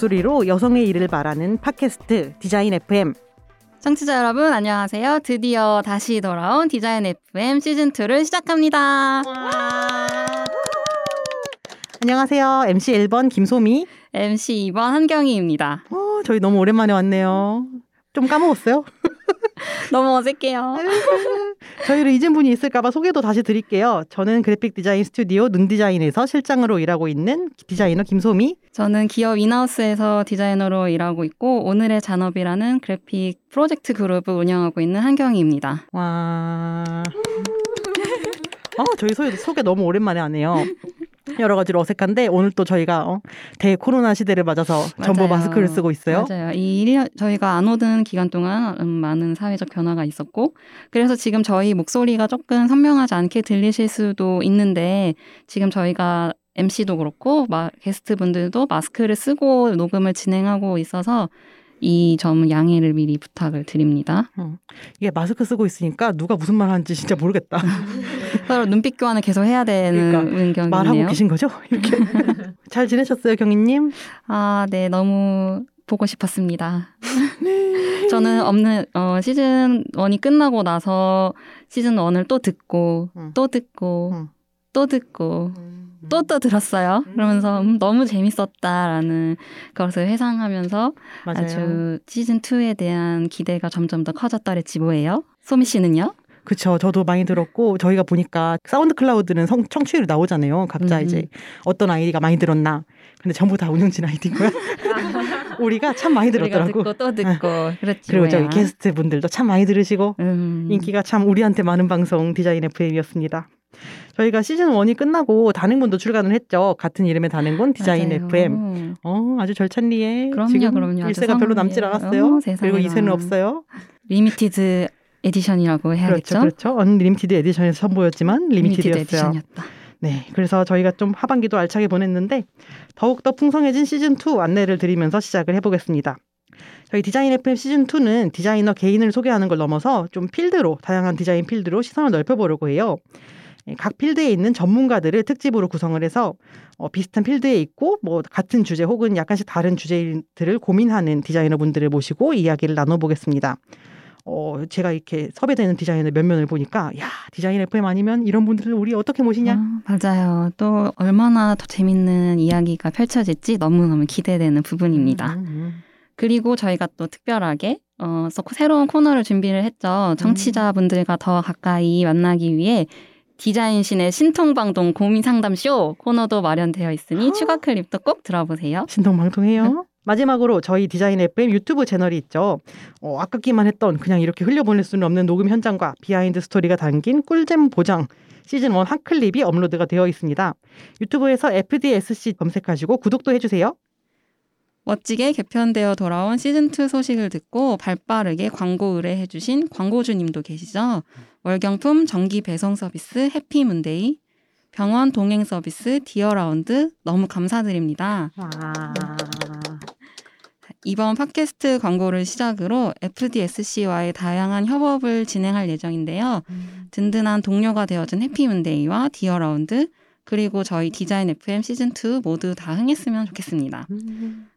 목소리로 여성의 일을 말하는 팟캐스트 디자인 FM. 청취자 여러분 안녕하세요. 드디어 다시 돌아온 디자인 FM 시즌 2를 시작합니다. 안녕하세요. MC 1번 김소미. MC 2번 한경희입니다. 어, 저희 너무 오랜만에 왔네요. 좀 까먹었어요? 너무 어색해요. 저희를 잊은 분이 있을까봐 소개도 다시 드릴게요. 저는 그래픽 디자인 스튜디오 능디자인에서 실장으로 일하고 있는 디자이너 김소미. 저는 기업 인하우스에서 디자이너로 일하고 있고 오늘의 잔업이라는 그래픽 프로젝트 그룹을 운영하고 있는 한경희입니다. 와. 어, 저희 소개 너무 오랜만에 하네요. 여러 가지로 어색한데 오늘 또 저희가 어, 대 코로나 시대를 맞아서 전부 맞아요. 마스크를 쓰고 있어요. 맞아요. 이 1년 저희가 안 오던 기간 동안 음, 많은 사회적 변화가 있었고 그래서 지금 저희 목소리가 조금 선명하지 않게 들리실 수도 있는데 지금 저희가 MC도 그렇고 마, 게스트분들도 마스크를 쓰고 녹음을 진행하고 있어서 이점 양해를 미리 부탁을 드립니다. 이게 마스크 쓰고 있으니까 누가 무슨 말 하는지 진짜 모르겠다. 서로 눈빛 교환을 계속 해야 되는 그러니까 말하고 경기네요. 계신 거죠? 이렇게 잘 지내셨어요, 경희님? 아, 네, 너무 보고 싶었습니다. 저는 없는 어, 시즌 1이 끝나고 나서 시즌 1을 또 듣고 음. 또 듣고 음. 또 듣고 또또 들었어요. 그러면서 음, 너무 재밌었다라는 것을 회상하면서 맞아요. 아주 시즌 2에 대한 기대가 점점 더 커졌더랬지 뭐예요. 소미 씨는요? 그쵸. 저도 많이 들었고 저희가 보니까 SoundCloud는 성, 청취율이 나오잖아요. 각자 음. 이제 어떤 아이디가 많이 들었나. 근데 전부 다 운영진 아이디인 거야. 우리가 참 많이 들었더라고. 듣고 또 듣고 그렇지 그리고 저희. 게스트 분들도 참 많이 들으시고 음. 인기가 참 우리한테 많은 방송 디자인 FM이었습니다. 저희가 시즌 1이 끝나고 단행본도 출간을 했죠. 같은 이름의 단행본 디자인 맞아요. FM. 어, 아주 절찬리에 그럼요, 지금 그럼요. 일쇄가 별로 남질. 않았어요. 어, 그리고. 2쇄는 없어요. limited edition이라고 해야겠죠? 그렇죠, 그렇죠. Unlimited Edition에서 선보였지만 limited limited였어요. edition이었다. 네, 그래서 저희가 좀 하반기도 알차게 보냈는데 더욱 더 풍성해진 시즌 2 안내를 드리면서 시작을 해보겠습니다. 저희 디자인 FM 시즌 2는 디자이너 개인을 소개하는 걸 넘어서 좀 필드로 다양한 디자인 필드로 시선을 넓혀보려고 해요. 예, 각 필드에 있는 전문가들을 특집으로 구성을 해서 어, 비슷한 필드에 있고 뭐 같은 주제 혹은 약간씩 다른 주제들을 고민하는 디자이너 분들을 모시고 이야기를 나눠보겠습니다. 어, 제가 이렇게 섭외되는 디자이너 면면을 보니까 야 디자인 FM 아니면 이런 분들을 우리 어떻게 모시냐? 어, 맞아요. 또 얼마나 더 재밌는 이야기가 펼쳐질지 너무너무 기대되는 부분입니다. 음, 음. 그리고 저희가 또 특별하게 어, 서- 새로운 코너를 준비를 했죠. 청취자분들과 더 가까이 만나기 위해 디자인신의 신통방통 고민 상담 쇼 코너도 마련되어 있으니 추가 클립도 꼭 들어보세요. 신통방통해요. 마지막으로 저희 디자인 FM 유튜브 채널이 있죠. 어, 아깝기만 했던 그냥 이렇게 흘려보낼 수는 없는 녹음 현장과 behind story가 담긴 꿀잼 보장 시즌 1 한 클립이 업로드가 되어 있습니다. 유튜브에서 FDSC 검색하시고 구독도 해주세요. 멋지게 개편되어 돌아온 시즌2 소식을 듣고 발빠르게 광고 의뢰해주신 광고주님도 계시죠. 월경품 정기 배송 서비스 해피문데이, 병원 동행 서비스 디어라운드 너무 감사드립니다. 와. 이번 팟캐스트 광고를 시작으로 FDSC와의 다양한 협업을 진행할 예정인데요. 든든한 동료가 되어준 해피문데이와 디어라운드, 그리고 저희 디자인 FM 시즌2 모두 다 흥했으면 좋겠습니다.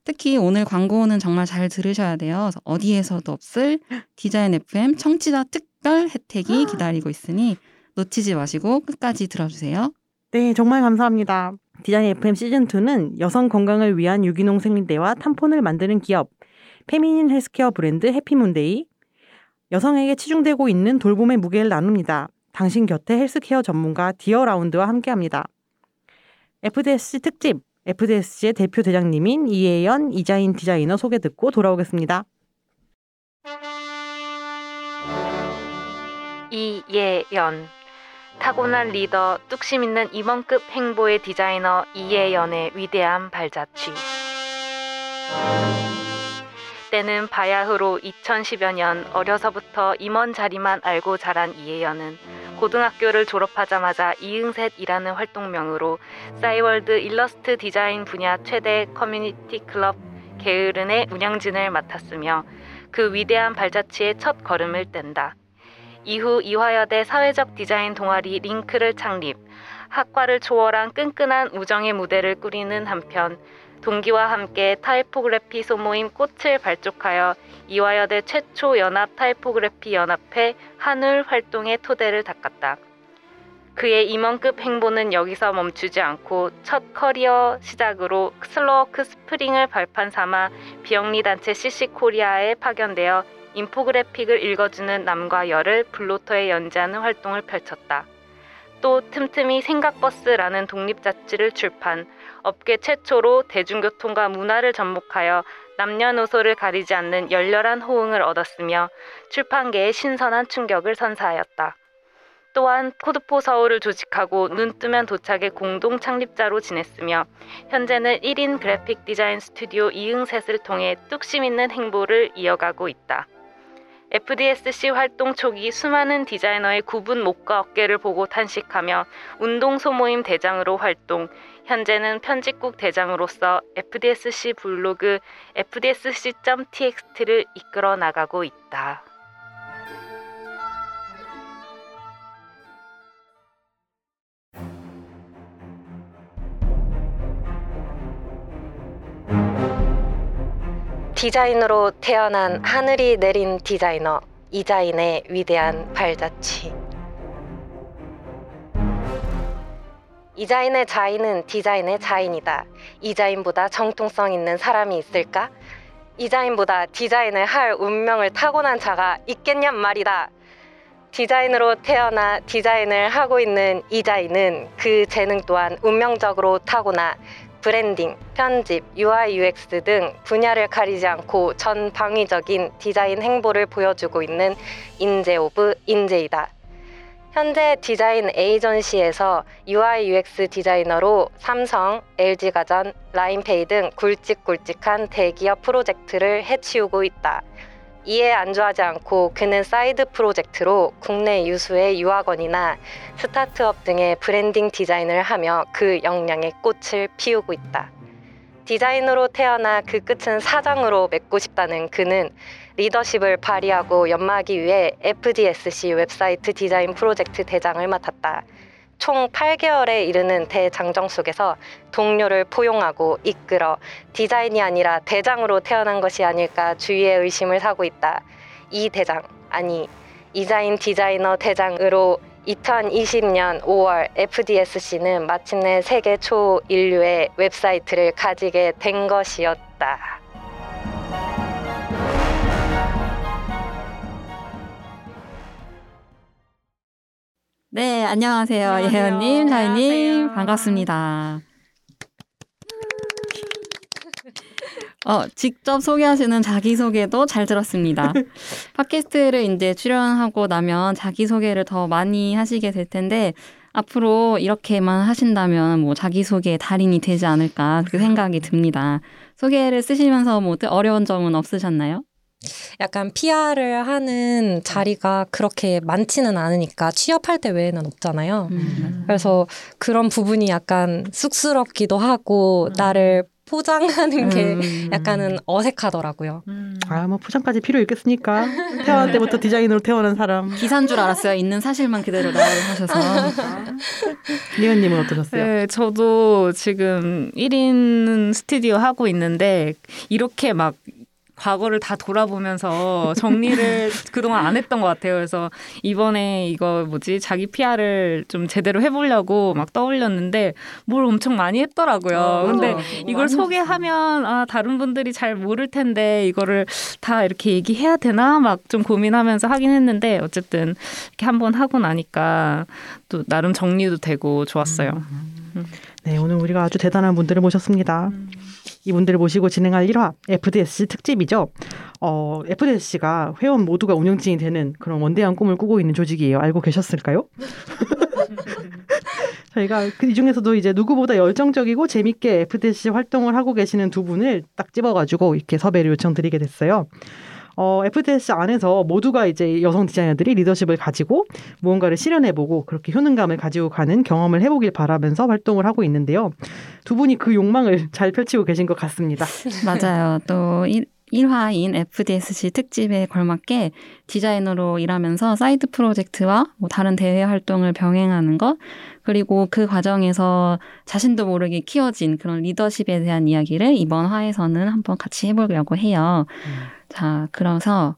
특히 오늘 광고는 정말 잘 들으셔야 돼요. 어디에서도 없을 디자인 FM 청취자 특별 혜택이 기다리고 있으니 놓치지 마시고 끝까지 들어주세요. 네, 정말 감사합니다. 디자인 FM 시즌 2는 여성 건강을 위한 유기농 생리대와 탐폰을 만드는 기업 feminine healthcare 브랜드 해피문데이 여성에게 치중되고 있는 돌봄의 무게를 나눕니다. 당신 곁에 헬스케어 전문가 디어라운드와 함께합니다. FDSC 특집 FDSC의 대표 대장님인 이예연 이자인 디자이너 소개 듣고 돌아오겠습니다. 이예연 타고난 리더, 뚝심 있는 임원급 행보의 디자이너 이예연의 위대한 발자취. 때는 바야흐로 2010여 년 어려서부터 임원 자리만 알고 자란 이예연은 고등학교를 졸업하자마자 이응셋이라는 활동명으로 싸이월드 일러스트 디자인 분야 최대 커뮤니티 클럽 게으른의 운영진을 맡았으며 그 위대한 발자취의 첫 걸음을 뗀다. 이후 이화여대 사회적 디자인 동아리 링크를 창립, 학과를 초월한 끈끈한 우정의 무대를 꾸리는 한편 동기와 함께 타이포그래피 소모임 꽃을 발족하여 이화여대 최초 연합 타이포그래피 연합회 한울 활동의 토대를 닦았다. 그의 임원급 행보는 여기서 멈추지 않고 첫 커리어 시작으로 슬로워크 스프링을 발판 삼아 비영리 단체 CC 코리아에 파견되어 인포그래픽을 읽어주는 남과 여를 블로터에 연재하는 활동을 펼쳤다. 또 틈틈이 생각버스라는 독립잡지를 출판, 업계 최초로 대중교통과 문화를 접목하여 남녀노소를 가리지 않는 열렬한 호응을 얻었으며 출판계에 신선한 충격을 선사하였다. 또한 코드포 서울을 조직하고 눈 뜨면 도착의 공동 창립자로 지냈으며 현재는 1인 그래픽 디자인 스튜디오 이응셋을 통해 뚝심 있는 행보를 이어가고 있다. FDSC 활동 초기 수많은 디자이너의 굽은 목과 어깨를 보고 탄식하며 운동 소모임 대장으로 활동, 현재는 편집국 대장으로서 FDSC 블로그 fdsc.txt를 이끌어 나가고 있다. 디자인으로 태어난 하늘이 내린 디자이너 이자인의 위대한 발자취. 이자인의 자인은 디자인의 자인이다. 이자인보다 정통성 있는 사람이 있을까? 이자인보다 디자인을 할 운명을 타고난 자가 있겠냔 말이다. 디자인으로 태어나 디자인을 하고 있는 이자인은 그 재능 또한 운명적으로 타고나 브랜딩, 편집, UI, UX 등 분야를 가리지 않고 전방위적인 디자인 행보를 보여주고 있는 인재 of 인재이다. 현재 디자인 에이전시에서 UI UX 디자이너로 삼성, LG가전, 라인페이 등 굵직굵직한 대기업 프로젝트를 해치우고 있다. 이에 안주하지 않고 그는 사이드 프로젝트로 국내 유수의 유학원이나 스타트업 등의 브랜딩 디자인을 하며 그 역량의 꽃을 피우고 있다. 디자인으로 태어나 그 끝은 사장으로 맺고 싶다는 그는 리더십을 발휘하고 연마하기 위해 FDSC 웹사이트 디자인 프로젝트 대장을 맡았다. 총 8개월에 이르는 대장정 속에서 동료를 포용하고 이끌어 디자인이 아니라 대장으로 태어난 것이 아닐까 주위의 의심을 사고 있다. 이 대장, 아니, 이자인 디자이너 대장으로 2020년 5월 FDSC는 마침내 세계 초일류의 웹사이트를 가지게 된 것이었다. 네, 안녕하세요. 안녕하세요. 예혜연님, 자이님, 반갑습니다. 어, 직접 소개하시는 자기소개도 잘 들었습니다. 팟캐스트를 이제 출연하고 나면 자기소개를 더 많이 하시게 될 텐데, 앞으로 이렇게만 하신다면 뭐 자기소개의 달인이 되지 않을까, 그렇게 생각이 듭니다. 소개를 쓰시면서 뭐 어려운 점은 없으셨나요? 약간 PR을 하는 자리가 그렇게 많지는 않으니까 취업할 때 외에는 없잖아요. 음. 그래서 그런 부분이 약간 쑥스럽기도 하고 음. 나를 포장하는 게 음. 약간은 어색하더라고요. 음. 아, 뭐 포장까지 필요 있겠습니까? 태어날 때부터 디자인으로 태어난 사람. 기사인 줄 알았어요. 있는 사실만 그대로 나열하셔서. 리언님은 어떠셨어요? 네, 저도 지금 1인 스튜디오 하고 있는데 이렇게 막 과거를 다 돌아보면서 정리를 그동안 안 했던 것 같아요. 그래서 이번에 이거 뭐지 자기 PR을 좀 제대로 해보려고 막 떠올렸는데 뭘 엄청 많이 했더라고요. 어, 근데 이걸 소개하면 아 다른 분들이 잘 모를 텐데 이거를 다 이렇게 얘기해야 되나 막 좀 고민하면서 하긴 했는데 어쨌든 이렇게 한번 하고 나니까 또 나름 정리도 되고 좋았어요. 음. 음. 네 오늘 우리가 아주 대단한 분들을 모셨습니다. 음. 이분들을 모시고 진행할 1화 FDSC 특집이죠. 어, FDSC가 회원 모두가 운영진이 되는 그런 원대한 꿈을 꾸고 있는 조직이에요. 알고 계셨을까요? 저희가 그 중에서도 이제 누구보다 열정적이고 재밌게 FDC 활동을 하고 계시는 두 분을 딱 집어가지고 이렇게 섭외를 요청드리게 됐어요. 어, FDSC 안에서 모두가 이제 여성 디자이너들이 리더십을 가지고 무언가를 실현해보고 그렇게 효능감을 가지고 가는 경험을 해보길 바라면서 활동을 하고 있는데요. 두 분이 그 욕망을 잘 펼치고 계신 것 같습니다. 맞아요. 또 이, 1화인 FDSC 특집에 걸맞게 디자이너로 일하면서 사이드 프로젝트와 뭐 다른 대외 활동을 병행하는 것, 그리고 그 과정에서 자신도 모르게 키워진 그런 리더십에 대한 이야기를 이번 화에서는 한번 같이 해보려고 해요. 음. 자, 그래서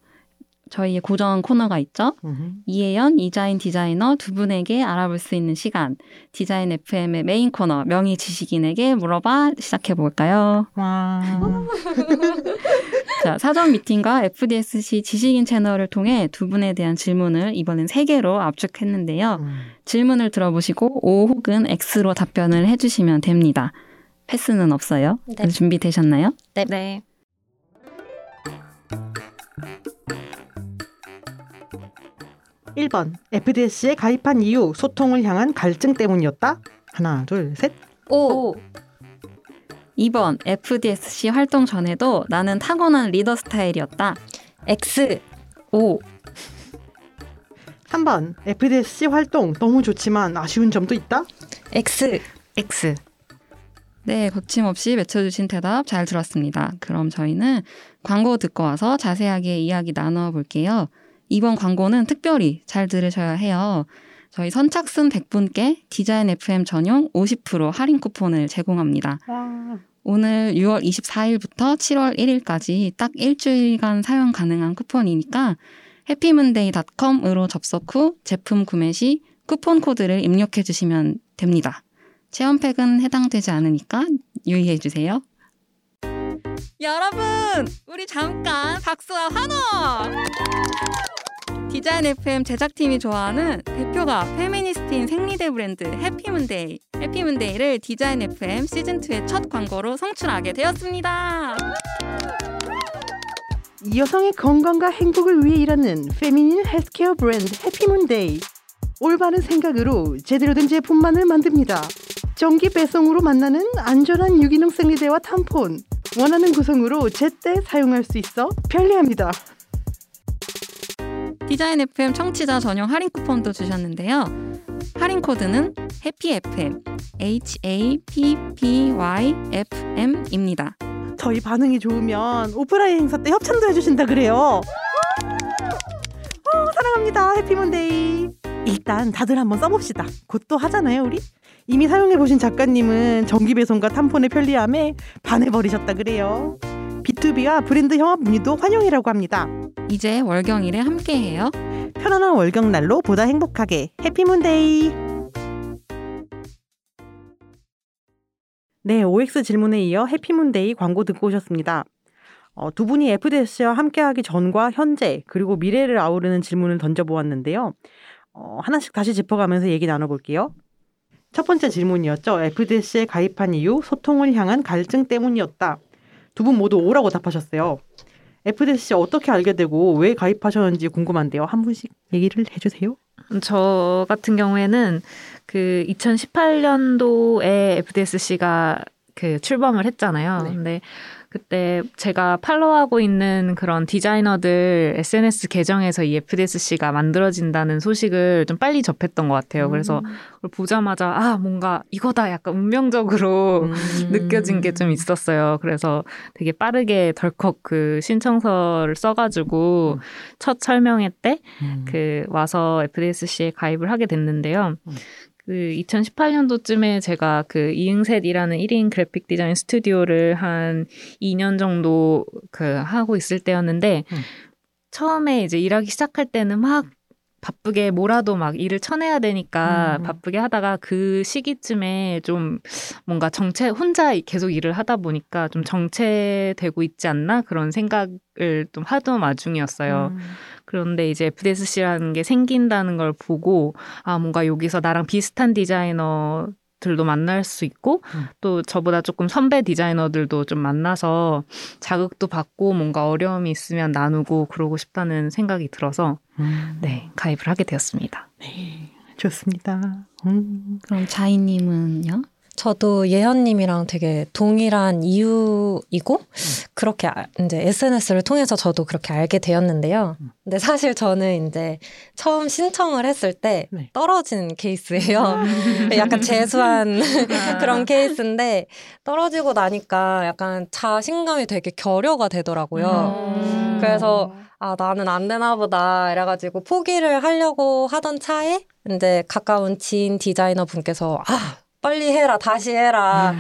저희의 고정 코너가 있죠. 으흠. 이예연, 이자인 디자이너 두 분에게 알아볼 수 있는 시간. 디자인 FM의 메인 코너 명의 지식인에게 물어봐 시작해 볼까요? 와. 자, 사전 미팅과 FDSC 지식인 채널을 통해 두 분에 대한 질문을 이번엔 세 개로 압축했는데요. 음. 질문을 들어보시고 O 혹은 X로 답변을 해주시면 됩니다. 패스는 없어요. 네. 준비되셨나요? 네. 네. 1번 FDS에 가입한 이유 소통을 향한 갈증 때문이었다. 하나, 둘, 셋. 오. 2번 FDSC 활동 전에도 나는 타고난 리더 스타일이었다. X. 오. 3번 FDSC 활동 너무 좋지만 아쉬운 점도 있다. X. X. 네, 거침없이 맺혀주신 대답 잘 들었습니다. 그럼 저희는 광고 듣고 와서 자세하게 이야기 나눠 볼게요. 이번 광고는 특별히 잘 들으셔야 해요. 저희 선착순 100분께 디자인 FM 전용 50% 할인 쿠폰을 제공합니다. 와. 오늘 6월 24일부터 7월 1일까지 딱 일주일간 사용 가능한 쿠폰이니까 해피문데이.com으로 접속 후 제품 구매 시 쿠폰 코드를 입력해 주시면 됩니다. 체험팩은 해당되지 않으니까 유의해 주세요. 여러분, 우리 잠깐 박수와 환호! 디자인 FM 제작팀이 좋아하는 대표가 페미니스트인 생리대 브랜드 해피문데이. 해피문데이를 디자인 FM 시즌2의 첫 광고로 송출하게 되었습니다. 여성의 건강과 행복을 위해 일하는 feminine healthcare 브랜드 해피문데이. 올바른 생각으로 제대로 된 제품만을 만듭니다. 정기 배송으로 만나는 안전한 유기농 생리대와 탐폰. 원하는 구성으로 제때 사용할 수 있어 편리합니다. 디자인 FM 청취자 전용 할인 쿠폰도 주셨는데요. 할인 코드는 해피 FM H A P P Y F M입니다. 저희 반응이 좋으면 오프라인 행사 때 협찬도 해주신다 그래요. 어, 사랑합니다. 해피몬데이. 일단 다들 한번 써봅시다. 곧 또 하잖아요, 우리. 이미 사용해보신 작가님은 정기 배송과 탐폰의 편리함에 반해버리셨다 그래요. B2B와 브랜드 문의도 환영이라고 합니다. 이제 월경일에 함께해요. 편안한 월경날로 보다 행복하게 해피문데이. 네, OX 질문에 이어 해피문데이 광고 듣고 오셨습니다. 어, 두 분이 FDS와 함께하기 전과 현재 그리고 미래를 아우르는 질문을 던져보았는데요. 어, 하나씩 다시 짚어가면서 얘기 나눠볼게요. 첫 번째 질문이었죠. FDS에 가입한 이유 소통을 향한 갈증 때문이었다. 두 분 모두 오라고 답하셨어요. FDC 어떻게 알게 되고 왜 가입하셨는지 궁금한데요. 한 분씩 얘기를 해주세요. 저 같은 경우에는 그 2018년도에 FDSC가 그 출범을 했잖아요. 네. 근데 그때 제가 팔로우하고 있는 그런 디자이너들 SNS 계정에서 이 FDSC가 만들어진다는 소식을 좀 빨리 접했던 것 같아요. 그래서 음. 그걸 보자마자 아 뭔가 이거다 약간 운명적으로 음. 느껴진 게 좀 있었어요. 그래서 되게 빠르게 덜컥 그 신청서를 써가지고 음. 첫 설명회 때그 음. 와서 FDSC에 가입을 하게 됐는데요. 음. 그 2018년도쯤에 제가 그 이응셋이라는 1인 그래픽 디자인 스튜디오를 한 2년 정도 그 하고 있을 때였는데 음. 처음에 이제 일하기 시작할 때는 막 바쁘게 뭐라도 막 일을 쳐내야 되니까 음. 바쁘게 하다가 그 시기쯤에 좀 뭔가 정체 혼자 계속 일을 하다 보니까 좀 정체되고 있지 않나 그런 생각을 좀 하던 와중이었어요. 음. 그런데 이제 FDSC라는 게 생긴다는 걸 보고 아 뭔가 여기서 나랑 비슷한 디자이너 들도 만날 수 있고 음. 또 저보다 조금 선배 디자이너들도 좀 만나서 자극도 받고 뭔가 어려움이 있으면 나누고 그러고 싶다는 생각이 들어서 음. 네 가입을 하게 되었습니다. 네. 좋습니다. 음. 그럼 자이님은요? 저도 예현님이랑 되게 동일한 이유이고 그렇게 아- 이제 SNS를 통해서 저도 그렇게 알게 되었는데요. 근데 사실 저는 이제 처음 신청을 했을 때 네. 떨어진 케이스예요. 약간 재수한 그런 케이스인데 떨어지고 나니까 약간 자신감이 되게 결여가 되더라고요. 음. 그래서 아 나는 안 되나 보다 이래가지고 포기를 하려고 하던 차에 이제 가까운 지인 디자이너 분께서 아 빨리 해라 다시 해라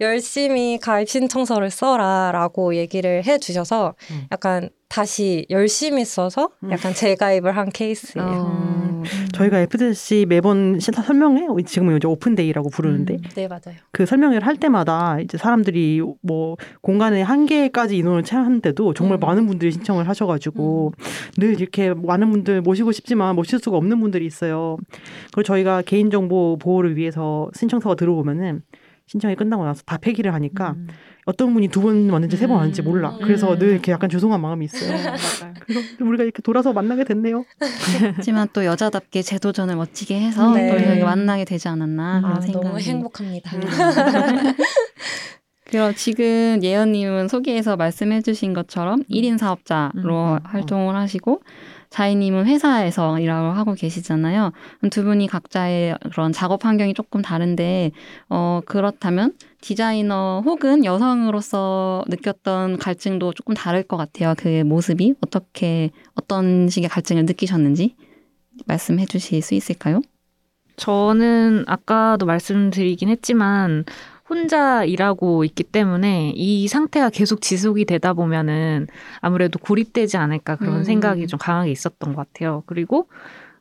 열심히 가입 신청서를 써라 라고 얘기를 해 주셔서 음. 약간 다시 열심히 써서 약간 재가입을 한 케이스예요. 어, 저희가 FDC 매번 시- 설명회 지금은 이제 오픈데이라고 부르는데 음. 네 맞아요. 그 설명회를 할 때마다 이제 사람들이 뭐 공간의 한계까지 인원을 채하는데도 정말 음. 많은 분들이 신청을 하셔가지고 늘 이렇게 많은 분들 모시고 싶지만 모실 수가 없는 분들이 있어요. 그리고 저희가 개인정보 보호를 위해서 신청서가 들어오면은 신청이 끝나고 나서 다 폐기를 하니까 어떤 분이 두 번 왔는지 세 번 왔는지 몰라. 그래서 늘 이렇게 약간 죄송한 마음이 있어요. 그래서 우리가 이렇게 돌아서 만나게 됐네요. 하지만 또 여자답게 재도전을 멋지게 해서 네. 또 이렇게 만나게 되지 않았나 아, 그런 생각이 너무 행복합니다. 그럼 지금 예언님은 소개에서 말씀해주신 것처럼 1인 사업자로 음, 음, 활동을 하시고 자이님은 회사에서 일을 하고 계시잖아요. 두 분이 각자의 그런 작업 환경이 조금 다른데 어 그렇다면 디자이너 혹은 여성으로서 느꼈던 갈증도 조금 다를 것 같아요. 그 모습이 어떻게 어떤 식의 갈증을 느끼셨는지 말씀해 주실 수 있을까요? 저는 아까도 말씀드리긴 했지만 혼자 일하고 있기 때문에 이 상태가 계속 지속이 되다 보면은 아무래도 고립되지 않을까 그런 음. 생각이 좀 강하게 있었던 것 같아요. 그리고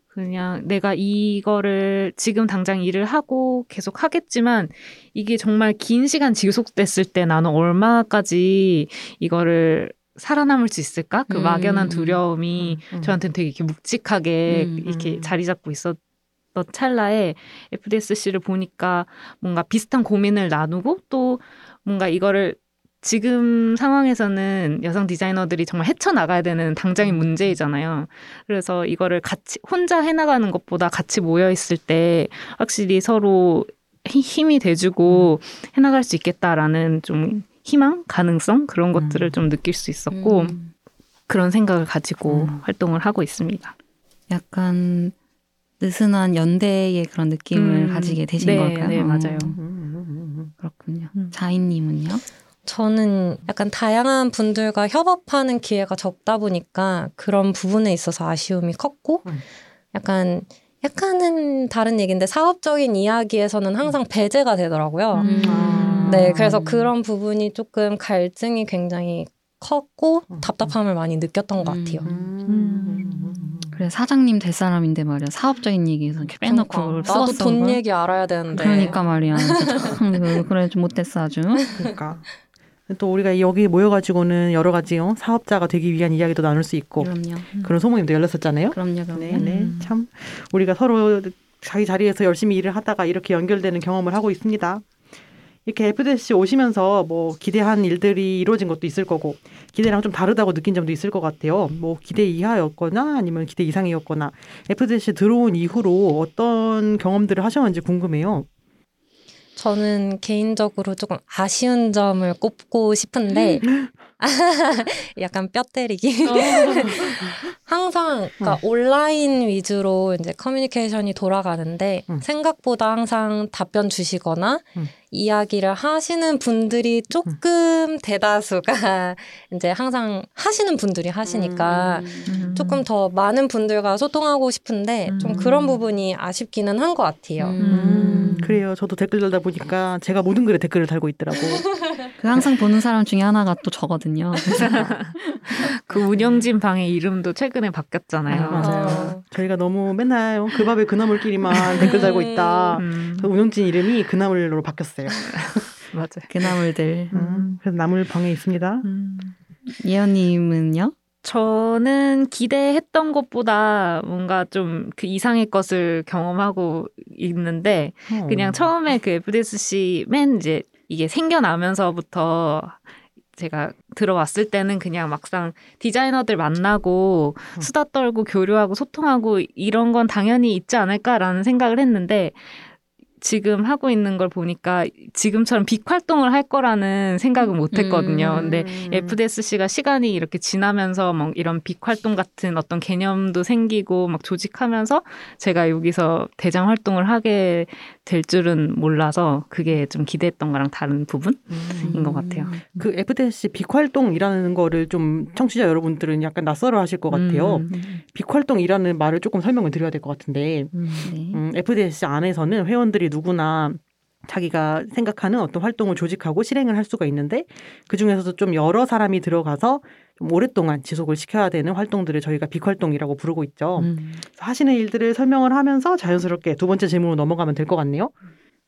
그냥 내가 이거를 지금 당장 일을 하고 계속 하겠지만 이게 정말 긴 시간 지속됐을 때 나는 얼마까지 이거를 살아남을 수 있을까? 그 음. 막연한 두려움이 음, 음. 저한테는 되게 이렇게 묵직하게 음, 이렇게 음. 자리 잡고 있었 던 찰나에 FDSC를 보니까 뭔가 비슷한 고민을 나누고 또 뭔가 이거를 지금 상황에서는 여성 디자이너들이 정말 헤쳐나가야 되는 당장의 문제이잖아요. 그래서 이거를 같이 혼자 해나가는 것보다 같이 모여 있을 때 확실히 서로 히- 힘이 돼주고 해나갈 수 있겠다라는 좀 희망, 가능성 그런 것들을 음. 좀 느낄 수 있었고 음. 그런 생각을 가지고 음. 활동을 하고 있습니다. 약간 느슨한 연대의 그런 느낌을 음, 가지게 되신 네, 걸까요? 네, 어, 맞아요. 음, 음, 음, 그렇군요. 음. 자인님은요? 저는 약간 다양한 분들과 협업하는 기회가 적다 보니까 그런 부분에 있어서 아쉬움이 컸고 음. 약간 약간은 다른 얘기인데 사업적인 이야기에서는 항상 배제가 되더라고요. 음. 아. 네, 그래서 그런 부분이 조금 갈증이 굉장히 컸고 음. 답답함을 많이 느꼈던 것 같아요. 음. 그래 사장님 될 사람인데 말이야 사업적인 얘기에서 이렇게 빼놓고 그러니까. 나도 돈 그걸. 얘기 알아야 되는데. 그러니까 말이야 그래 좀 못됐어 아주 그러니까 또 우리가 여기 모여가지고는 여러 가지 어, 사업자가 되기 위한 이야기도 나눌 수 있고 그럼요 그런 소모임도 열렸었잖아요. 그럼요 그럼요 네, 네, 참 우리가 서로 자기 자리에서 열심히 일을 하다가 이렇게 연결되는 경험을 하고 있습니다. 이렇게 FDC 오시면서 뭐 기대한 일들이 이루어진 것도 있을 거고 기대랑 좀 다르다고 느낀 점도 있을 것 같아요. 뭐 기대 이하였거나 아니면 기대 이상이었거나 FDC 들어온 이후로 어떤 경험들을 하셨는지 궁금해요. 저는 개인적으로 조금 아쉬운 점을 꼽고 싶은데 약간 뼈 때리기. 어. 항상 그러니까 온라인 위주로 이제 커뮤니케이션이 돌아가는데 음. 생각보다 항상 답변 주시거나 음. 이야기를 하시는 분들이 조금 대다수가 이제 항상 하시는 분들이 하시니까 음. 조금 더 많은 분들과 소통하고 싶은데 좀 음. 그런 부분이 아쉽기는 한 것 같아요. 음. 그래요. 저도 댓글 달다 보니까 제가 모든 글에 댓글을 달고 있더라고. 그 항상 보는 사람 중에 하나가 또 저거든요 그 운영진 방의 이름도 최근 에 바뀌었잖아요. 아, 맞아요. 어. 저희가 너무 맨날 그 밥에 그나물끼리만 댓글 달고 있다. 음, 그래서 운영진 이름이 그나물로 바뀌었어요. 맞아요. 그나물들 음, 그래서 나물 방에 있습니다. 음. 예언님은요? 저는 기대했던 것보다 뭔가 좀 그 이상의 것을 경험하고 있는데 그냥 처음에 그 FDSC 맨 이제 이게 생겨나면서부터 제가 들어왔을 때는 그냥 막상 디자이너들 만나고 음. 수다 떨고 교류하고 소통하고 이런 건 당연히 있지 않을까라는 생각을 했는데 지금 하고 있는 걸 보니까 지금처럼 빅 활동을 할 거라는 생각은 못 했거든요. 음. 근데 FDSC가 시간이 이렇게 지나면서 막 이런 빅 활동 같은 어떤 개념도 생기고 막 조직하면서 제가 여기서 대장 활동을 하게 될 줄은 몰라서 그게 좀 기대했던 거랑 다른 부분인 것 같아요. 그 FDSC 빅활동이라는 거를 좀 청취자 여러분들은 약간 낯설어 하실 것 같아요. 음. 빅활동이라는 말을 조금 설명을 드려야 될 것 같은데 네. 음, FDSC 안에서는 회원들이 누구나 자기가 생각하는 어떤 활동을 조직하고 실행을 할 수가 있는데 그 중에서도 좀 여러 사람이 들어가서 좀 오랫동안 지속을 시켜야 되는 활동들을 저희가 빅활동이라고 부르고 있죠. 음. 하시는 일들을 설명을 하면서 자연스럽게 두 번째 질문으로 넘어가면 될 것 같네요.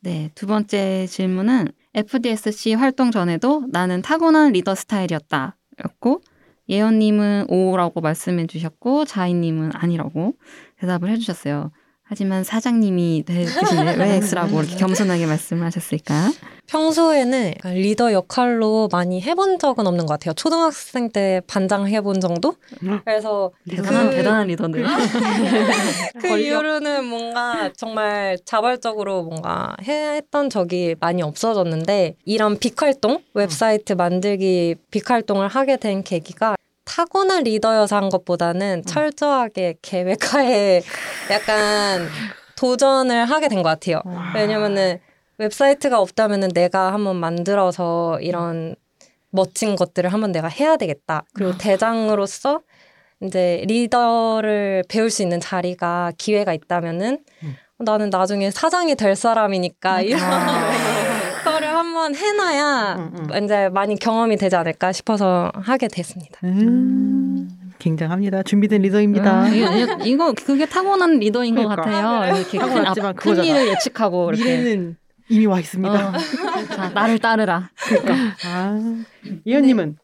네, 두 번째 질문은 FDSC 활동 전에도 나는 타고난 리더 스타일이었다. 였고, 예언님은 O라고 말씀해 주셨고, 자인님은 아니라고 대답을 해주셨어요. 하지만 사장님이 대신에 왜 X라고 이렇게 겸손하게 말씀을 하셨을까요? 평소에는 리더 역할로 많이 해본 적은 없는 것 같아요. 초등학생 때 반장 해본 정도? 음. 그래서 대단한, 그- 대단한 리더네요. 그 이후로는 뭔가 정말 자발적으로 뭔가 해- 했던 적이 많이 없어졌는데 이런 big 활동, 웹사이트 만들기 big 활동을 하게 된 계기가 타고난 리더여서 한 것보다는 철저하게 계획하에 약간 도전을 하게 된 것 같아요. 왜냐면은 웹사이트가 없다면은 내가 한번 만들어서 이런 멋진 것들을 한번 내가 해야 되겠다. 그리고 대장으로서 이제 리더를 배울 수 있는 자리가 기회가 있다면은 음. 나는 나중에 사장이 될 사람이니까 이런 거를 한번 해놔야 음, 음. 이제 많이 경험이 되지 않을까 싶어서 하게 됐습니다. 음, 굉장합니다. 준비된 리더입니다. 음, 이거, 이거- 그게 타고난 리더인 것 그러니까. 같아요. 이렇게 큰, 앞- 큰. 일을 예측하고 이렇게. 미래는 이미 와 있습니다. 어. 자, 나를 따르라. 아, 예연님은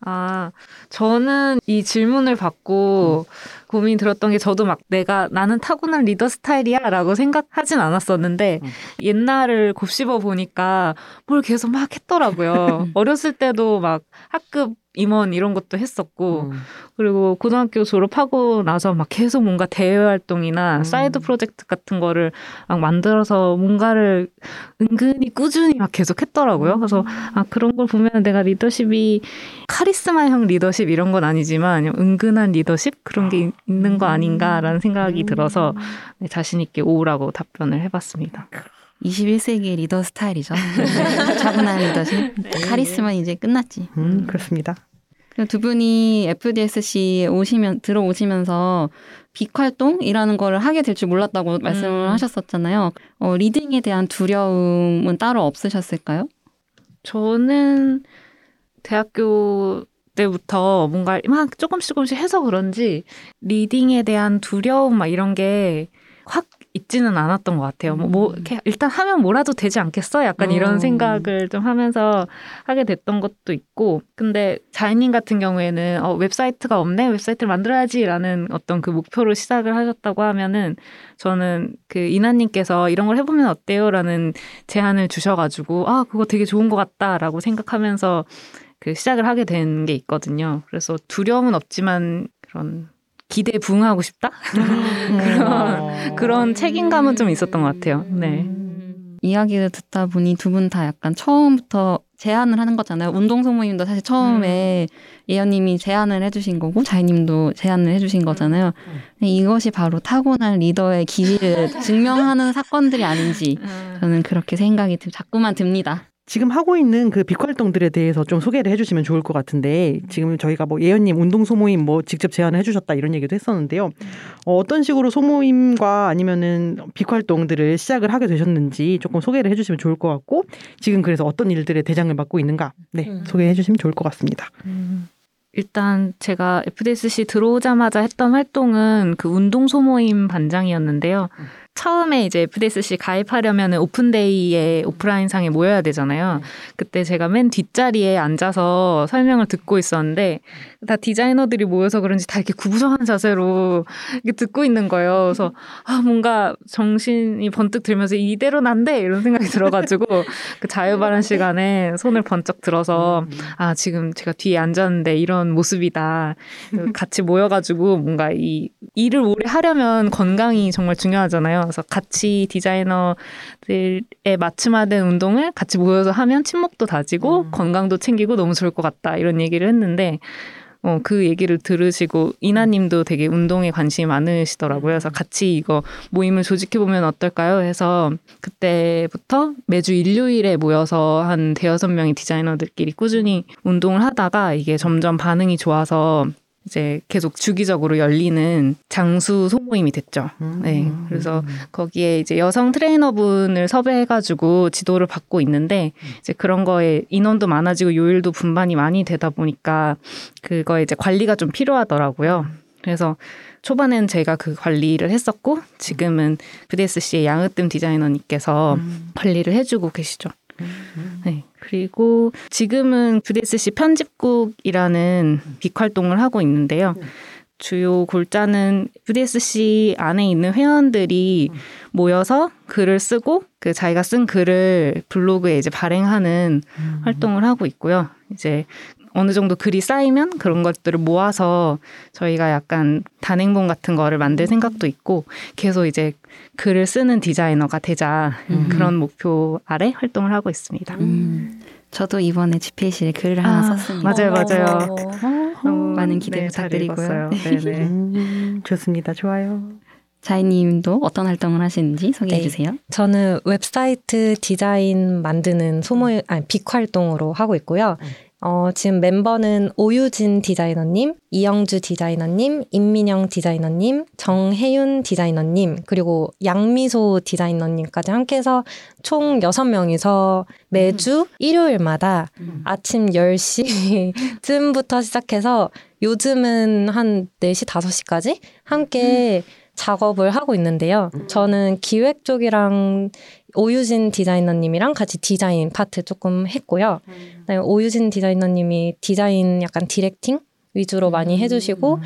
아, 저는 이 질문을 받고 고민이 들었던 게 저도 막 내가 나는 타고난 리더 스타일이야 라고 생각하진 않았었는데 음. 옛날을 곱씹어 보니까 뭘 계속 막 했더라고요. 어렸을 때도 막 학급 임원 이런 것도 했었고 음. 그리고 고등학교 졸업하고 나서 막 계속 뭔가 대외 활동이나 음. 사이드 프로젝트 같은 거를 막 만들어서 뭔가를 은근히 꾸준히 막 계속 했더라고요. 그래서 아 그런 걸 보면 내가 리더십이 카리스마형 리더십 이런 건 아니지만 은근한 리더십 그런 게 있- 있는 거 아닌가라는 생각이 들어서 네, 자신 있게 오라고 답변을 해봤습니다. 21세기의 리더 스타일이죠. 차분한 리더십. 카리스마 이제 끝났지. 음, 그렇습니다. 그두 분이 FDSC에 오시면 들어오시면서 big 활동이라는 거를 하게 될 줄 몰랐다고 말씀을 음. 하셨었잖아요. 어, leading에 대한 두려움은 따로 없으셨을까요? 저는 대학교 때부터 뭔가 막 조금씩 조금씩 해서 그런지 leading에 대한 두려움 막 이런 게 확 있지는 않았던 것 같아요. 뭐, 뭐 이렇게 일단 하면 뭐라도 되지 않겠어? 약간 어. 이런 생각을 좀 하면서 하게 됐던 것도 있고. 근데 자인님 같은 경우에는 어, 웹사이트가 없네, 웹사이트를 만들어야지라는 어떤 그 목표로 시작을 하셨다고 하면은 저는 그 이나님께서 이런 걸 해보면 어때요?라는 제안을 주셔가지고 아 그거 되게 좋은 것 같다라고 생각하면서 그 시작을 하게 된 게 있거든요. 그래서 두려움은 없지만 그런 기대에 부응하고 싶다 그런 그런 책임감은 좀 있었던 것 같아요. 네. 이야기를 듣다 보니 두 분 다 약간 처음부터 제안을 하는 거잖아요. 운동 소모임도 사실 처음에 예언님이 제안을 해주신 거고 자이님도 제안을 해주신 거잖아요. 근데 이것이 바로 타고난 리더의 기질을 증명하는 사건들이 아닌지 저는 그렇게 생각이 들- 자꾸만 듭니다. 지금 하고 있는 그 빅활동들에 대해서 좀 소개를 해주시면 좋을 것 같은데 지금 저희가 뭐 예언님 운동 소모임 뭐 직접 제안을 해주셨다 이런 얘기도 했었는데요. 어, 어떤 식으로 소모임과 아니면은 빅활동들을 시작을 하게 되셨는지 조금 소개를 해주시면 좋을 것 같고 지금 그래서 어떤 일들의 대장을 맡고 있는가 네 음. 소개해주시면 좋을 것 같습니다. 일단 제가 FDSC 들어오자마자 했던 활동은 그 운동 소모임 반장이었는데요. 처음에 이제 FDSC 가입하려면 오픈데이에 오프라인 상에 모여야 되잖아요. 그때 제가 맨 뒷자리에 앉아서 설명을 듣고 있었는데 다 디자이너들이 모여서 그런지 다 이렇게 구부정한 자세로 이렇게 듣고 있는 거예요. 그래서 아 뭔가 정신이 번뜩 들면서 이대로 난데 이런 생각이 들어가지고 그 자유발언 시간에 손을 번쩍 들어서 아 지금 제가 뒤에 앉았는데 이런 모습이다. 같이 모여가지고 뭔가 이 일을 오래 하려면 건강이 정말 중요하잖아요. 그래서 같이 디자이너들의 맞춤화된 운동을 같이 모여서 하면 친목도 다지고 음. 건강도 챙기고 너무 좋을 것 같다 이런 얘기를 했는데 어, 그 얘기를 들으시고 이나님도 되게 운동에 관심이 많으시더라고요. 그래서 같이 이거 모임을 조직해 보면 어떨까요? 해서 그때부터 매주 일요일에 모여서 한 대여섯 명의 디자이너들끼리 꾸준히 운동을 하다가 이게 점점 반응이 좋아서 이제 계속 주기적으로 열리는 장수 소모임이 됐죠. 음. 네. 그래서 거기에 이제 여성 트레이너분을 섭외해가지고 지도를 받고 있는데 이제 그런 거에 인원도 많아지고 요일도 분반이 많이 되다 보니까 그거에 이제 관리가 좀 필요하더라고요. 그래서 초반엔 제가 그 관리를 했었고 지금은 BDSC의 양으뜸 디자이너님께서 음. 관리를 해주고 계시죠. 네. 그리고 지금은 VDSC 편집국이라는 빅 활동을 하고 있는데요. 주요 골자는 VDSC 안에 있는 회원들이 모여서 글을 쓰고 그 자기가 쓴 글을 블로그에 이제 발행하는 음. 활동을 하고 있고요. 이제 어느 정도 글이 쌓이면 그런 것들을 모아서 저희가 약간 단행본 같은 거를 만들 생각도 있고 계속 이제 글을 쓰는 디자이너가 되자 음. 그런 목표 아래 활동을 하고 있습니다. 음. 저도 이번에 GPAC에 글을 하나 아, 썼습니다. 맞아요, 맞아요. 어, 많은 기대 네, 부탁드리고요. 네. 네. 음, 좋습니다. 좋아요. 자이님도 어떤 활동을 하시는지 소개해 네. 주세요. 저는 웹사이트 디자인 만드는 소모 아니 빅 활동으로 하고 있고요. 음. 어, 지금 멤버는 오유진 디자이너님, 이영주 디자이너님, 임민영 디자이너님, 정혜윤 디자이너님, 그리고 양미소 디자이너님까지 함께 해서 총 6명이서 매주 음. 일요일마다 음. 아침 10시쯤부터 시작해서 요즘은 한 4시, 5시까지 함께 음. 작업을 하고 있는데요. 음. 저는 기획 쪽이랑 오유진 디자이너님이랑 같이 디자인 파트 조금 했고요. 음. 오유진 디자이너님이 디자인 약간 directing 위주로 많이 음. 해주시고,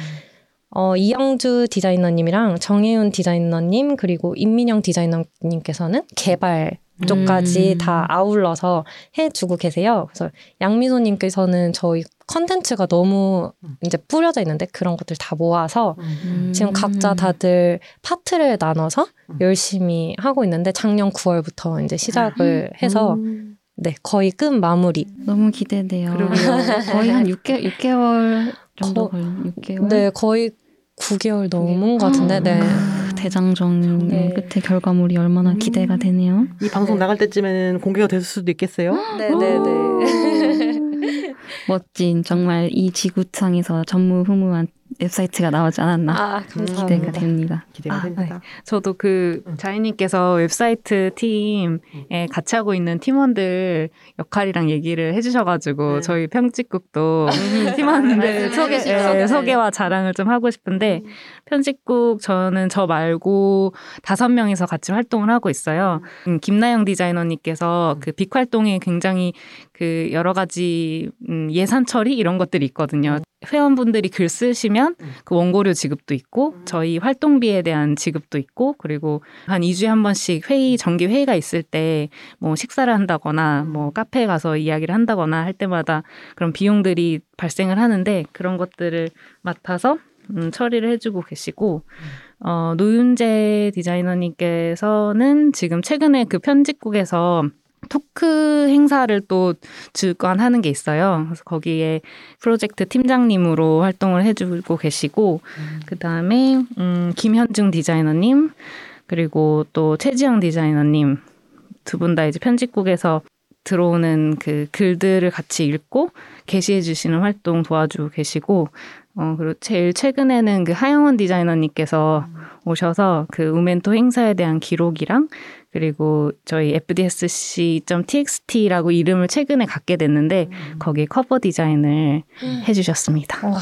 어, 이영주 디자이너님이랑 정혜윤 디자이너님, 그리고 임민영 디자이너님께서는 개발 쪽까지 음. 다 아울러서 해주고 계세요. 그래서 양미소님께서는 저희 컨텐츠가 너무 이제 뿌려져 있는데 그런 것들 다 모아서 음. 지금 각자 다들 파트를 나눠서 음. 열심히 하고 있는데 작년 9월부터 이제 시작을 음. 해서 네 거의 끝 마무리. 너무 기대돼요. 거의 한 6개, 6개월 정도 걸린 6개월. 네 거의 9개월 넘은 것 같은데, 네. 아, 대장정 네. 끝에 결과물이 얼마나 음. 기대가 되네요. 이 방송 네. 나갈 때쯤에는 공개가 됐을 수도 있겠어요? 네네네. 네, 네. 멋진, 정말 이 지구상에서 전무후무한 웹사이트가 나오지 않았나 아, 기대가 됩니다. 기대가 아, 됩니다. 네. 저도 그 자이님께서 웹사이트 팀에 같이 하고 있는 팀원들 역할이랑 얘기를 해주셔가지고 네. 저희 편집국도 팀원들 소개 네, 소개와 자랑을 좀 하고 싶은데 음. 편집국 저는 저 말고 다섯 명이서 같이 활동을 하고 있어요. 음, 김나영 디자이너님께서 음. 그빅 활동에 굉장히 그 여러 가지 음, 예산 처리 이런 것들이 있거든요. 회원분들이 글 쓰시면 음. 그 원고료 지급도 있고 음. 저희 활동비에 대한 지급도 있고 그리고 한 2주에 한 번씩 회의 정기 회의가 있을 때 뭐 식사를 한다거나 뭐 음. 카페에 가서 이야기를 한다거나 할 때마다 그런 비용들이 발생을 하는데 그런 것들을 맡아서 음, 처리를 해주고 계시고 어, 노윤재 디자이너님께서는 지금 최근에 그 편집국에서 토크 행사를 또 주관하는 게 있어요. 그래서 거기에 프로젝트 팀장님으로 활동을 해주고 계시고, 음. 그 다음에, 음, 김현중 디자이너님, 그리고 또 최지영 디자이너님, 두 분 다 이제 편집국에서 들어오는 그 글들을 같이 읽고 게시해 주시는 활동 도와주고 계시고, 어, 그리고 제일 최근에는 그 하영원 디자이너님께서 음. 오셔서 그 우멘토 행사에 대한 기록이랑 그리고 저희 fdsc.txt라고 이름을 최근에 갖게 됐는데 음. 거기에 커버 디자인을 음. 해주셨습니다. 와,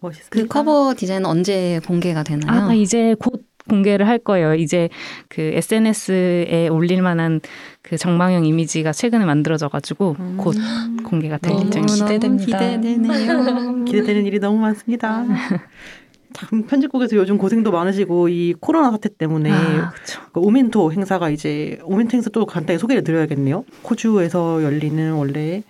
멋있습니다. 그 커버 디자인은 언제 공개가 되나요? 아, 이제 곧 공개를 할 거예요. 이제 그 SNS에 올릴 만한 그 정방형 이미지가 최근에 만들어져가지고 음. 곧 공개가 될 예정입니다. 기대됩니다. 기대되네요. 기대되는 일이 너무 많습니다. 참 편집국에서 요즘 고생도 많으시고 이 코로나 사태 때문에 아. 그 오멘토 행사가 이제 오멘토 행사 또 간단히 소개를 드려야겠네요. 호주에서 열리는 원래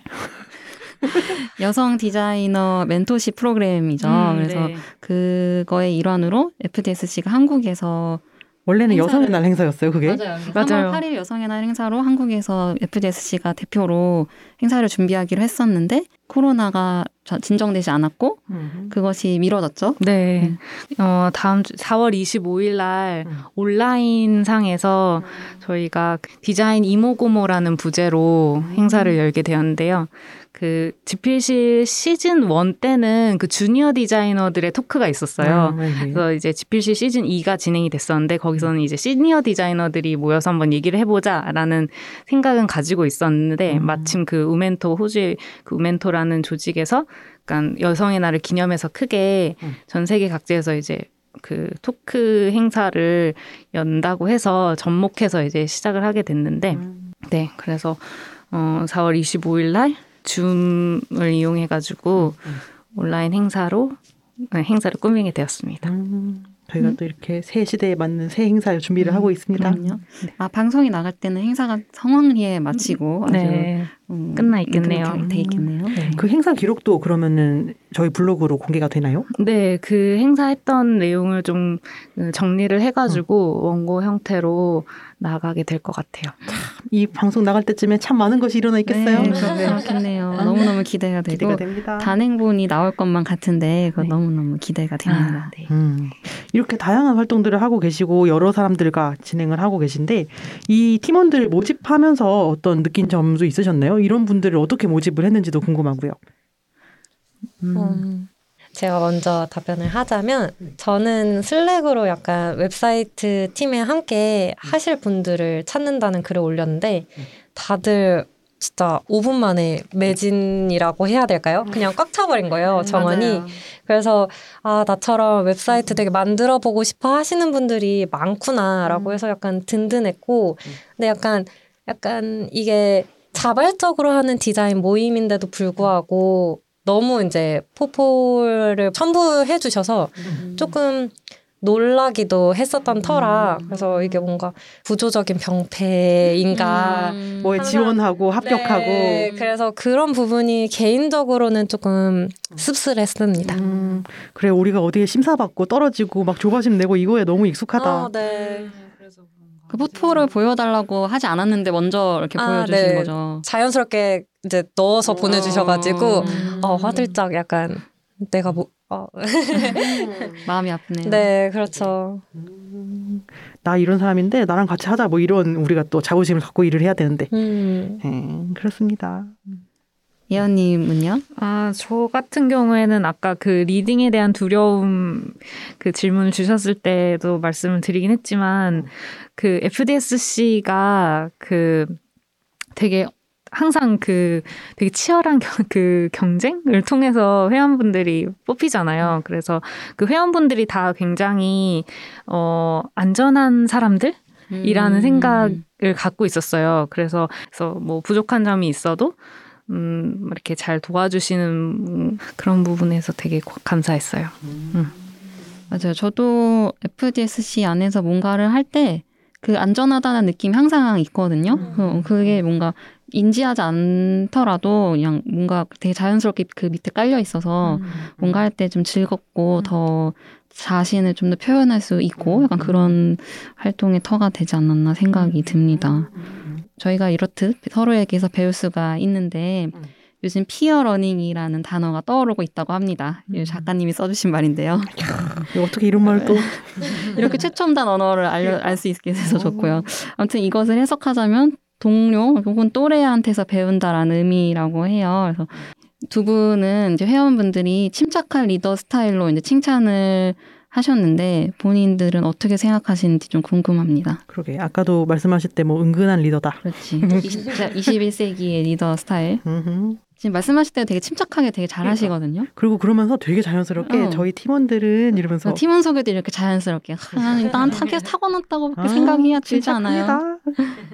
여성 디자이너 멘토십 프로그램이죠. 음, 그래서 네. 그거의 일환으로 FDSC가 한국에서 원래는 행사를- 여성의 날 행사였어요. 그게 맞아요. 맞아요. 3월 8일 여성의 날 행사로 한국에서 FDSC가 대표로 행사를 준비하기로 했었는데 코로나가 저- 진정되지 않았고 음. 그것이 미뤄졌죠. 네. 어, 다음 주 4월 25일 날 음. 온라인 상에서 저희가 그 디자인 이모고모라는 부제로 행사를 열게 되었는데요. 그 지필실 시즌 1 때는 그 주니어 디자이너들의 토크가 있었어요. 음, 네, 네. 그래서 이제 지필실 시즌 2가 진행이 됐었는데 거기서는 이제 시니어 디자이너들이 모여서 한번 얘기를 해보자라는 생각은 가지고 있었는데 음. 마침 그 우멘토 호주의 그 우멘토라는 조직에서 약간 여성의 날을 기념해서 크게 음. 전 세계 각지에서 이제 그 토크 행사를 연다고 해서 접목해서 이제 시작을 하게 됐는데 음. 네 그래서 어 4월 25일 날 줌을 이용해 가지고 음. 온라인 행사로 네, 행사를 꾸미게 되었습니다. 음, 저희가 음. 또 이렇게 새 시대에 맞는 새 행사를 준비를 하고 있습니다. 그럼요. 아 방송이 나갈 때는 행사가 성황리에 마치고 아주 네. 음, 끝나 있겠네요. 돼 있겠네요. 네. 그 행사 기록도 그러면은 저희 블로그로 공개가 되나요? 네, 그 행사했던 내용을 좀 정리를 해가지고 음. 원고 형태로 나가게 될 것 같아요. 이 방송 나갈 때쯤에 참 많은 것이 일어나 있겠어요. 네, 그렇겠네요. 너무 너무 기대가 되고 기대가 됩니다. 단행본이 나올 것만 같은데 그거 네. 너무 너무 기대가 됩니다. 아, 네. 음, 이렇게 다양한 활동들을 하고 계시고 여러 사람들과 진행을 하고 계신데 이 팀원들 모집하면서 어떤 느낀 점도 있으셨나요? 이런 분들을 어떻게 모집을 했는지도 궁금하고요. 음, 제가 먼저 답변을 하자면 저는 Slack으로 약간 웹사이트 팀에 함께 하실 분들을 찾는다는 글을 올렸는데 다들 진짜 5분 만에 매진이라고 해야 될까요? 그냥 꽉 차버린 거예요, 정원이. 그래서 아 나처럼 웹사이트 되게 만들어 보고 싶어 하시는 분들이 많구나라고 해서 약간 든든했고 근데 약간 약간 이게 자발적으로 하는 디자인 모임인데도 불구하고 너무 이제 포폴을 첨부해 주셔서 조금 놀라기도 했었던 터라 그래서 이게 뭔가 구조적인 병폐인가 음. 뭐에 지원하고 합격하고 네, 그래서 그런 부분이 개인적으로는 조금 씁쓸했습니다. 음, 그래 우리가 어디에 심사받고 떨어지고 막 조바심 내고 이거에 너무 익숙하다. 아, 네. 그 포토를 보여달라고 하지 않았는데 먼저 이렇게 아, 보여주신 네. 거죠. 자연스럽게 이제 넣어서 보내주셔가지고 음. 어, 화들짝 약간 내가 뭐 어. 마음이 아프네요. 네 그렇죠. 음, 나 이런 사람인데 나랑 같이 하자 뭐 이런 우리가 또 자부심을 갖고 일을 해야 되는데 음. 음, 그렇습니다. 예언님은요? 아, 저 같은 경우에는 아까 그 리딩에 대한 두려움 그 질문을 주셨을 때도 말씀을 드리긴 했지만 그 FDSC가 그 되게 항상 그 되게 치열한 겨- 그 경쟁을 통해서 회원분들이 뽑히잖아요. 그래서 그 회원분들이 다 굉장히 어 안전한 사람들 이라는 음. 생각을 갖고 있었어요. 그래서, 그래서 뭐 부족한 점이 있어도 음, 이렇게 잘 도와주시는 그런 부분에서 되게 고- 감사했어요. 맞아요. 저도 FDSC 안에서 뭔가를 할 때 그 안전하다는 느낌이 항상 있거든요. 그- 그게 뭔가 인지하지 않더라도 그냥 뭔가 되게 자연스럽게 그 밑에 깔려 있어서 뭔가 할 때 좀 즐겁고 더 자신을 좀 더 표현할 수 있고 약간 그런 활동의 터가 되지 않았나 생각이 듭니다. 저희가 이렇듯 서로에게서 배울 수가 있는데 음. 요즘 peer learning이라는 단어가 떠오르고 있다고 합니다. 이 작가님이 써주신 말인데요. 어떻게 이런 말을 또 이렇게 최첨단 언어를 알려 알 수 있게 돼서 좋고요. 아무튼 이것을 해석하자면 동료 혹은 또래한테서 배운다라는 의미라고 해요. 그래서 두 분은 이제 회원분들이 침착한 리더 스타일로 이제 칭찬을 하셨는데 본인들은 어떻게 생각하시는지 좀 궁금합니다. 그러게 아까도 말씀하실 때 뭐 은근한 리더다. 그렇지. 21세기의 리더 스타일. 지금 말씀하실 때 되게 침착하게 되게 잘 하시거든요. 그리고 그러면서 되게 자연스럽게 어. 저희 팀원들은 이러면서 팀원 소개도 이렇게 자연스럽게 아, 일단 타겟 타고났다고밖에 아, 생각해야 들지 않아요.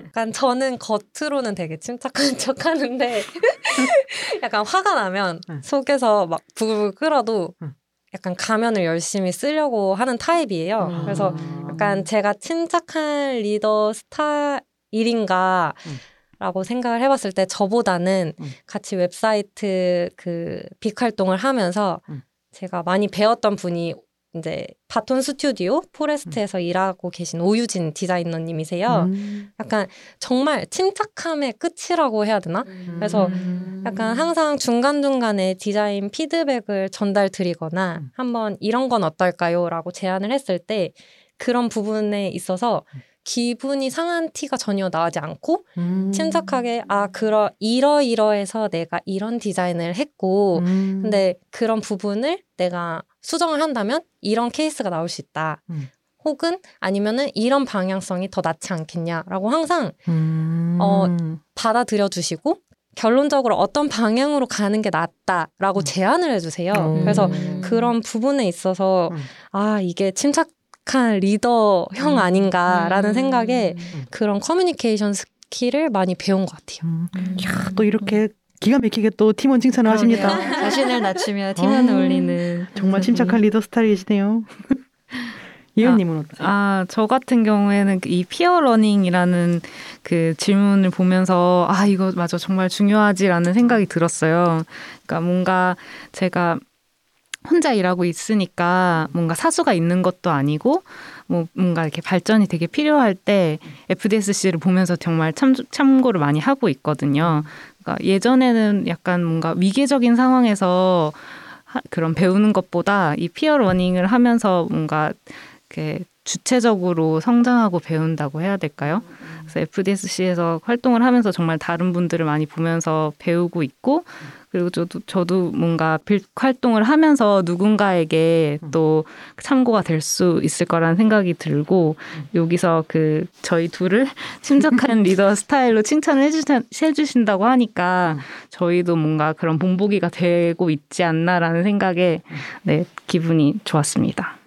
약간 저는 겉으로는 되게 침착한 척 하는데 약간 화가 나면 응. 속에서 막 부글부글 끓어도 응. 약간 가면을 열심히 쓰려고 하는 타입이에요. 음. 그래서 약간 제가 침착한 리더 스타일인가 음. 라고 생각을 해봤을 때 저보다는 음. 같이 웹사이트 그 빅 활동을 하면서 음. 제가 많이 배웠던 분이 이제 바톤 스튜디오 포레스트에서 일하고 계신 오유진 디자이너님이세요. 음. 약간 정말 침착함의 끝이라고 해야 되나? 그래서 음. 약간 항상 중간중간에 디자인 피드백을 전달 드리거나 음. 한번 이런 건 어떨까요? 라고 제안을 했을 때 그런 부분에 있어서 기분이 상한 티가 전혀 나지 않고 음. 침착하게 아 그러 이러이러해서 내가 이런 디자인을 했고 음. 근데 그런 부분을 내가 수정을 한다면 이런 케이스가 나올 수 있다. 음. 혹은 아니면은 이런 방향성이 더 낫지 않겠냐라고 항상 음. 어, 받아들여 주시고 결론적으로 어떤 방향으로 가는 게 낫다라고 음. 제안을 해주세요. 음. 그래서 음. 그런 부분에 있어서 음. 아 이게 침착 한 리더형 음. 아닌가라는 음. 생각에 음. 그런 커뮤니케이션 스킬을 많이 배운 것 같아요. 음. 야, 또 이렇게 기가 막히게 또 팀원 칭찬을 하십니다. 그러게요. 자신을 낮추며 팀원을 아, 올리는 정말 침착한 리더 스타일이시네요. 예연님은 어떠세요? 아, 저 같은 경우에는 이 peer learning이라는 그 질문을 보면서 아, 이거 맞아. 정말 중요하지라는 생각이 들었어요. 그러니까 뭔가 제가 혼자 일하고 있으니까 뭔가 사수가 있는 것도 아니고 뭐 뭔가 이렇게 발전이 되게 필요할 때 FDSC를 보면서 정말 참, 참고를 많이 하고 있거든요. 그러니까 예전에는 약간 뭔가 위계적인 상황에서 하- 그런 배우는 것보다 이 peer learning을 하면서 뭔가 이렇게 주체적으로 성장하고 배운다고 해야 될까요? 그래서 FDSC에서 활동을 하면서 정말 다른 분들을 많이 보면서 배우고 있고 그리고 저도 저도 뭔가 빌 활동을 하면서 누군가에게 또 참고가 될 수 있을 거라는 생각이 들고 여기서 그 저희 둘을 침착한 리더 스타일로 칭찬을 해주시, 해주신다고 하니까 저희도 뭔가 그런 본보기가 되고 있지 않나라는 생각에 네 기분이 좋았습니다.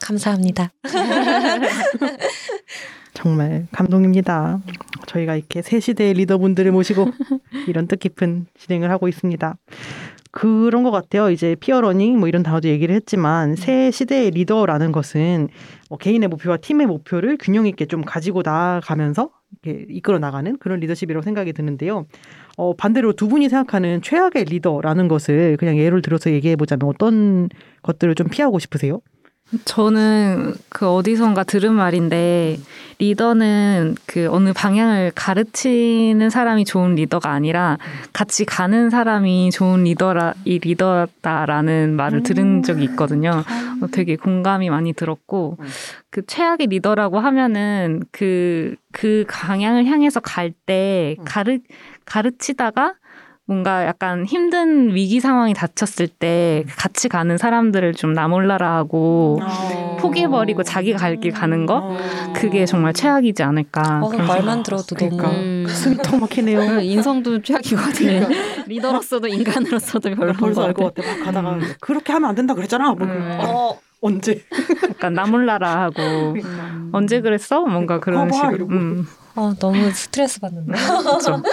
감사합니다. 정말 감동입니다. 저희가 이렇게 새 시대의 리더분들을 모시고 이런 뜻깊은 진행을 하고 있습니다. 그런 것 같아요. 이제 peer learning 뭐 이런 단어도 얘기를 했지만 새 시대의 리더라는 것은 뭐 개인의 목표와 팀의 목표를 균형 있게 좀 가지고 나아가면서 이렇게 이끌어 나가는 그런 리더십이라고 생각이 드는데요. 어, 반대로 두 분이 생각하는 최악의 리더라는 것을 그냥 예를 들어서 얘기해 보자면 어떤 것들을 좀 피하고 싶으세요? 저는 그 어디선가 들은 말인데 리더는 그 어느 방향을 가르치는 사람이 좋은 리더가 아니라 같이 가는 사람이 좋은 리더라 이 리더다라는 말을 들은 적이 있거든요. 어, 되게 공감이 많이 들었고 그 최악의 리더라고 하면은 그그 방향을 향해서 갈 때 가르 가르치다가 뭔가 약간 힘든 위기 상황이 닥쳤을 때 같이 가는 사람들을 좀 나몰라라 하고 포기해버리고 자기가 갈길 가는 거 그게 정말 최악이지 않을까. 어, 그런 말만 들어도 그러니까. 너무 음. 숨이 턱 막히네요. 그리고 인성도 최악이거든요. 리더로서도 인간으로서도 별로 벌써 알것 같아. 막 가다가 음. 그렇게 하면 안 된다 그랬잖아. 뭐 음. 어, 어, 언제? 약간 나몰라라 하고 언제 그랬어? 뭔가 그런 봐봐, 식으로. 음, 어, 너무 스트레스 받는다. 그렇죠.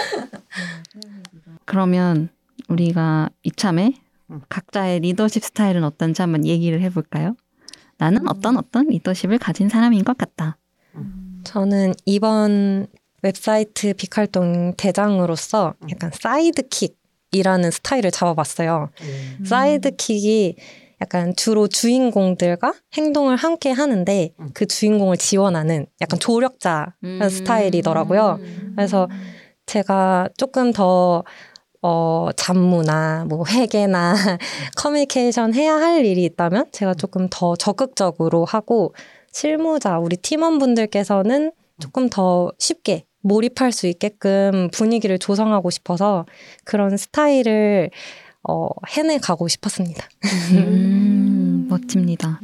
그러면 우리가 이참에 음. 각자의 리더십 스타일은 어떤지 한번 얘기를 해볼까요? 나는 어떤 어떤 리더십을 가진 사람인 것 같다. 저는 이번 웹사이트 빅활동 대장으로서 음. 약간 sidekick이라는 스타일을 잡아봤어요. 사이드킥이 약간 주로 주인공들과 행동을 함께 하는데 음. 그 주인공을 지원하는 약간 조력자 스타일이더라고요. 그래서 제가 조금 더 어, 잡무나 뭐 회계나 커뮤니케이션 해야 할 일이 있다면 제가 조금 더 적극적으로 하고 실무자 우리 팀원분들께서는 조금 더 쉽게 몰입할 수 있게끔 분위기를 조성하고 싶어서 그런 스타일을 어, 해내 가고 싶었습니다. 음, 멋집니다.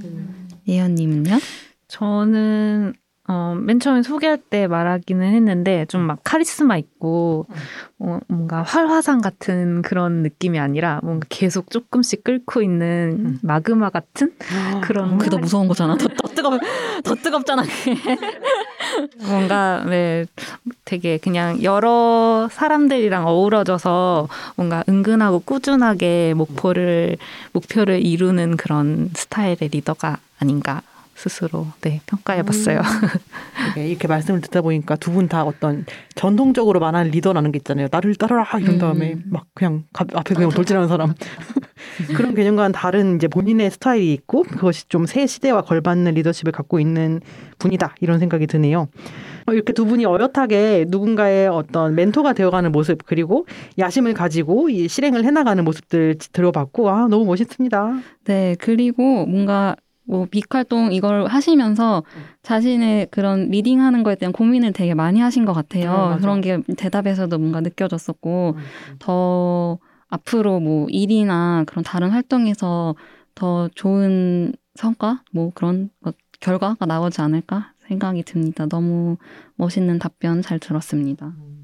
예연님은요? 저는 어, 맨 처음에 소개할 때 말하기는 했는데 좀 막 카리스마 있고 어, 뭔가 활화산 같은 그런 느낌이 아니라 뭔가 계속 조금씩 끓고 있는 음. 마그마 같은 그런 그게 더 무서운 거잖아. 더, 더 뜨겁, 더 뜨겁잖아. 뭔가 네 되게 그냥 여러 사람들이랑 어우러져서 뭔가 은근하고 꾸준하게 목표를 목표를 이루는 그런 스타일의 리더가 아닌가 스스로 네 평가해봤어요. 네, 이렇게 말씀을 듣다 보니까 두 분 다 어떤 전통적으로 말하는 리더라는 게 있잖아요. 나를 따르라 이런 다음에 음. 막 그냥 가- 앞에 그냥 돌진하는 사람 그런 개념과는 다른 이제 본인의 스타일이 있고 그것이 좀 새 시대와 걸맞는 리더십을 갖고 있는 분이다 이런 생각이 드네요. 어, 이렇게 두 분이 어엿하게 누군가의 어떤 멘토가 되어가는 모습 그리고 야심을 가지고 이 실행을 해나가는 모습들 들어봤고 아 너무 멋있습니다. 네, 그리고 뭔가 뭐 빅활동 이걸 하시면서 자신의 그런 leading하는 거에 대한 고민을 되게 많이 하신 것 같아요. 음, 맞아. 그런 게 대답에서도 뭔가 느껴졌었고 더 앞으로 뭐 일이나 그런 다른 활동에서 더 좋은 성과 뭐 그런 것, 결과가 나오지 않을까 생각이 듭니다. 너무 멋있는 답변 잘 들었습니다. 음.